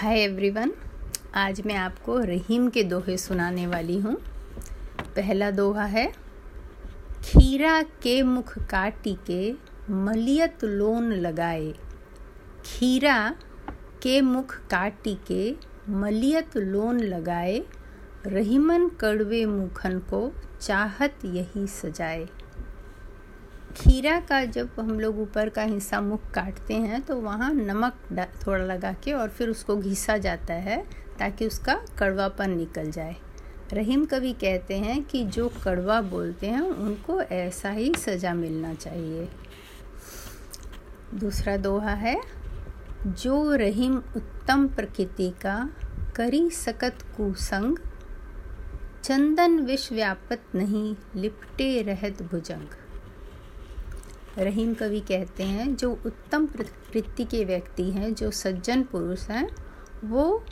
Hi everyone, आज मैं आपको रहीम के दोहे सुनाने वाली हूँ। पहला दोहा है, खीरा के मुख काटी के मलियत लोन लगाए। खीरा के मुख काटी के मलियत लोन लगाए, रहीमन कड़वे मुखन को चाहत यही सजाए। खीरा का जब हम लोग ऊपर का हिस्सा मुख काटते हैं तो वहाँ नमक थोड़ा लगा के और फिर उसको घिसा जाता है ताकि उसका कड़वापन निकल जाए। रहीम कवि कहते हैं कि जो कड़वा बोलते हैं, उनको ऐसा ही सज़ा मिलना चाहिए। दूसरा दोहा है, जो रहीम उत्तम प्रकृति का करी सकत कुसंग, चंदन विष व्यापत नहीं, लिपटे रहत भुजंग। रहीम कवि कहते हैं, जो उत्तम प्रवृत्ति के व्यक्ति हैं, जो सज्जन पुरुष हैं, वो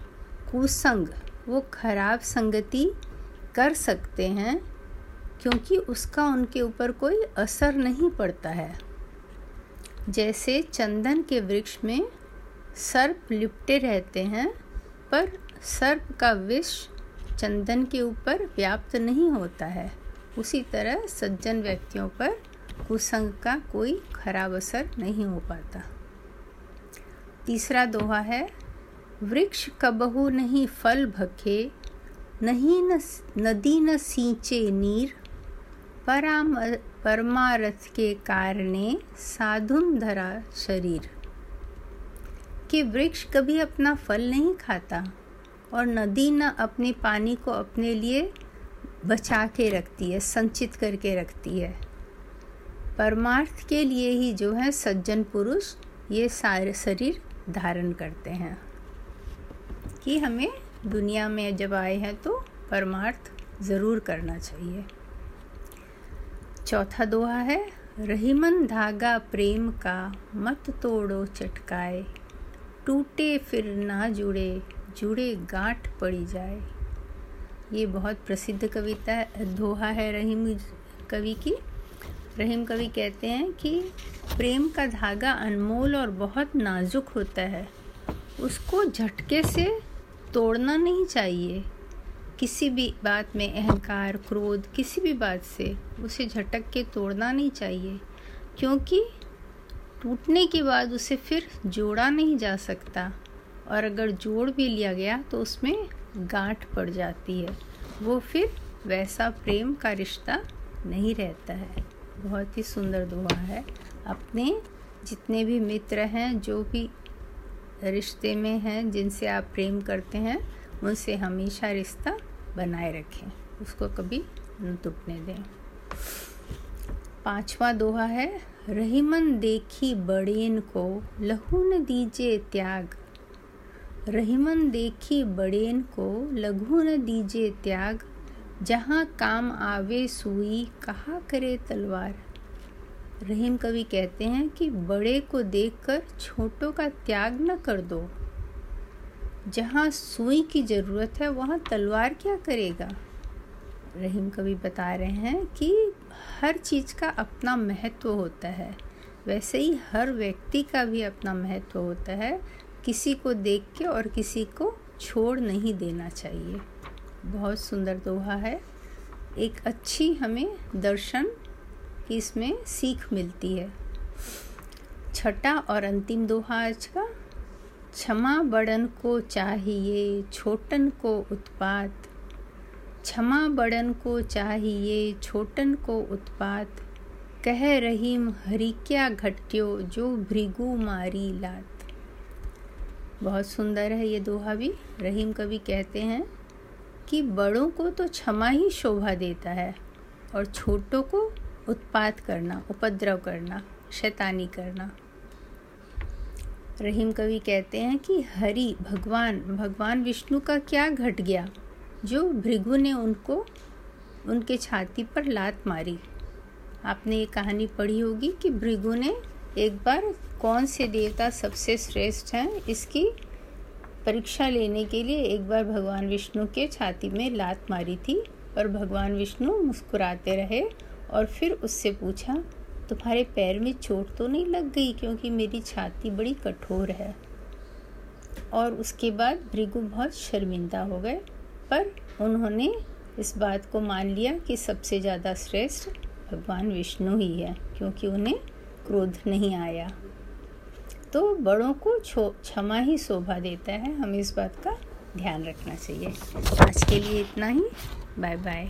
कुसंग, वो खराब संगति कर सकते हैं, क्योंकि उसका उनके ऊपर कोई असर नहीं पड़ता है। जैसे चंदन के वृक्ष में सर्प लिपटे रहते हैं, पर सर्प का विष चंदन के ऊपर व्याप्त नहीं होता है। उसी तरह सज्जन व्यक्तियों पर कुसंग का कोई खराब असर नहीं हो पाता। तीसरा दोहा है, वृक्ष कबहू नहीं फल भखे, नहीं न नदी न सींचे नीर, पराम, परमारथ के कारणे साधुन धरा शरीर। कि वृक्ष कभी अपना फल नहीं खाता और नदी न अपने पानी को अपने लिए बचा के रखती है, संचित करके रखती है। परमार्थ के लिए ही जो है सज्जन पुरुष ये सारे शरीर धारण करते हैं। कि हमें दुनिया में जब आए हैं तो परमार्थ ज़रूर करना चाहिए। चौथा दोहा है, रहीमन धागा प्रेम का मत तोड़ो चटकाए, टूटे फिर ना जुड़े जुड़े गांठ पड़ी जाए। ये बहुत प्रसिद्ध कविता दोहा है रहीम कवि की। रहीम कवि कहते हैं कि प्रेम का धागा अनमोल और बहुत नाजुक होता है। उसको झटके से तोड़ना नहीं चाहिए। किसी भी बात में अहंकार, क्रोध, किसी भी बात से उसे झटक के तोड़ना नहीं चाहिए, क्योंकि टूटने के बाद उसे फिर जोड़ा नहीं जा सकता और अगर जोड़ भी लिया गया तो उसमें गांठ पड़ जाती है। वो फिर वैसा प्रेम का रिश्ता नहीं रहता है। बहुत ही सुंदर दुआ है। अपने जितने भी मित्र हैं, जो भी रिश्ते में हैं, जिनसे आप प्रेम करते हैं, उनसे हमेशा रिश्ता बनाए रखें। उसको कभी न टूटने दें। पांचवा दोहा है, रहीमन देखी बड़ेन को लहू न दीजिए त्याग। रहीमन देखी बड़ेन को लघु न दीजिए त्याग। जहाँ काम आवे सुई, कहा करे तलवार। रहीम कवि कहते हैं कि बड़े को देखकर छोटों का त्याग न कर दो। जहाँ सुई की ज़रूरत है, वहाँ तलवार क्या करेगा? रहीम कवि बता रहे हैं कि हर चीज़ का अपना महत्व होता है। वैसे ही हर व्यक्ति का भी अपना महत्व होता है। किसी को देख के और किसी को छोड़ नहीं देना चाहिए। बहुत सुंदर दोहा है। एक अच्छी हमें दर्शन की इसमें सीख मिलती है। छठा और अंतिम दोहा आज का, क्षमा बड़न को चाहिए, छोटन को उत्पात। क्षमा बड़न को चाहिए, छोटन को उत्पात। कह रहीम, हरि क्या घट्यो जो भृगु मारी लात। बहुत सुंदर है ये दोहा भी, रहीम कवि कहते हैं। कि बड़ों को तो क्षमा ही शोभा देता है और छोटों को उत्पात करना, उपद्रव करना, शैतानी करना। रहीम कवि कहते हैं कि हरि, भगवान भगवान विष्णु का क्या घट गया जो भृगु ने उनको, उनके छाती पर लात मारी। आपने ये कहानी पढ़ी होगी कि भृगु ने एक बार कौन से देवता सबसे श्रेष्ठ हैं, इसकी परीक्षा लेने के लिए एक बार भगवान विष्णु के छाती में लात मारी थी और भगवान विष्णु मुस्कुराते रहे और फिर उससे पूछा, तुम्हारे पैर में चोट तो नहीं लग गई क्योंकि मेरी छाती बड़ी कठोर है? और उसके बाद भृगु बहुत शर्मिंदा हो गए, पर उन्होंने इस बात को मान लिया कि सबसे ज़्यादा श्रेष्ठ भगवान विष्णु ही है, क्योंकि उन्हें क्रोध नहीं आया। तो बड़ों को क्षमा ही शोभा देता है। हमें इस बात का ध्यान रखना चाहिए। आज के लिए इतना ही। Bye bye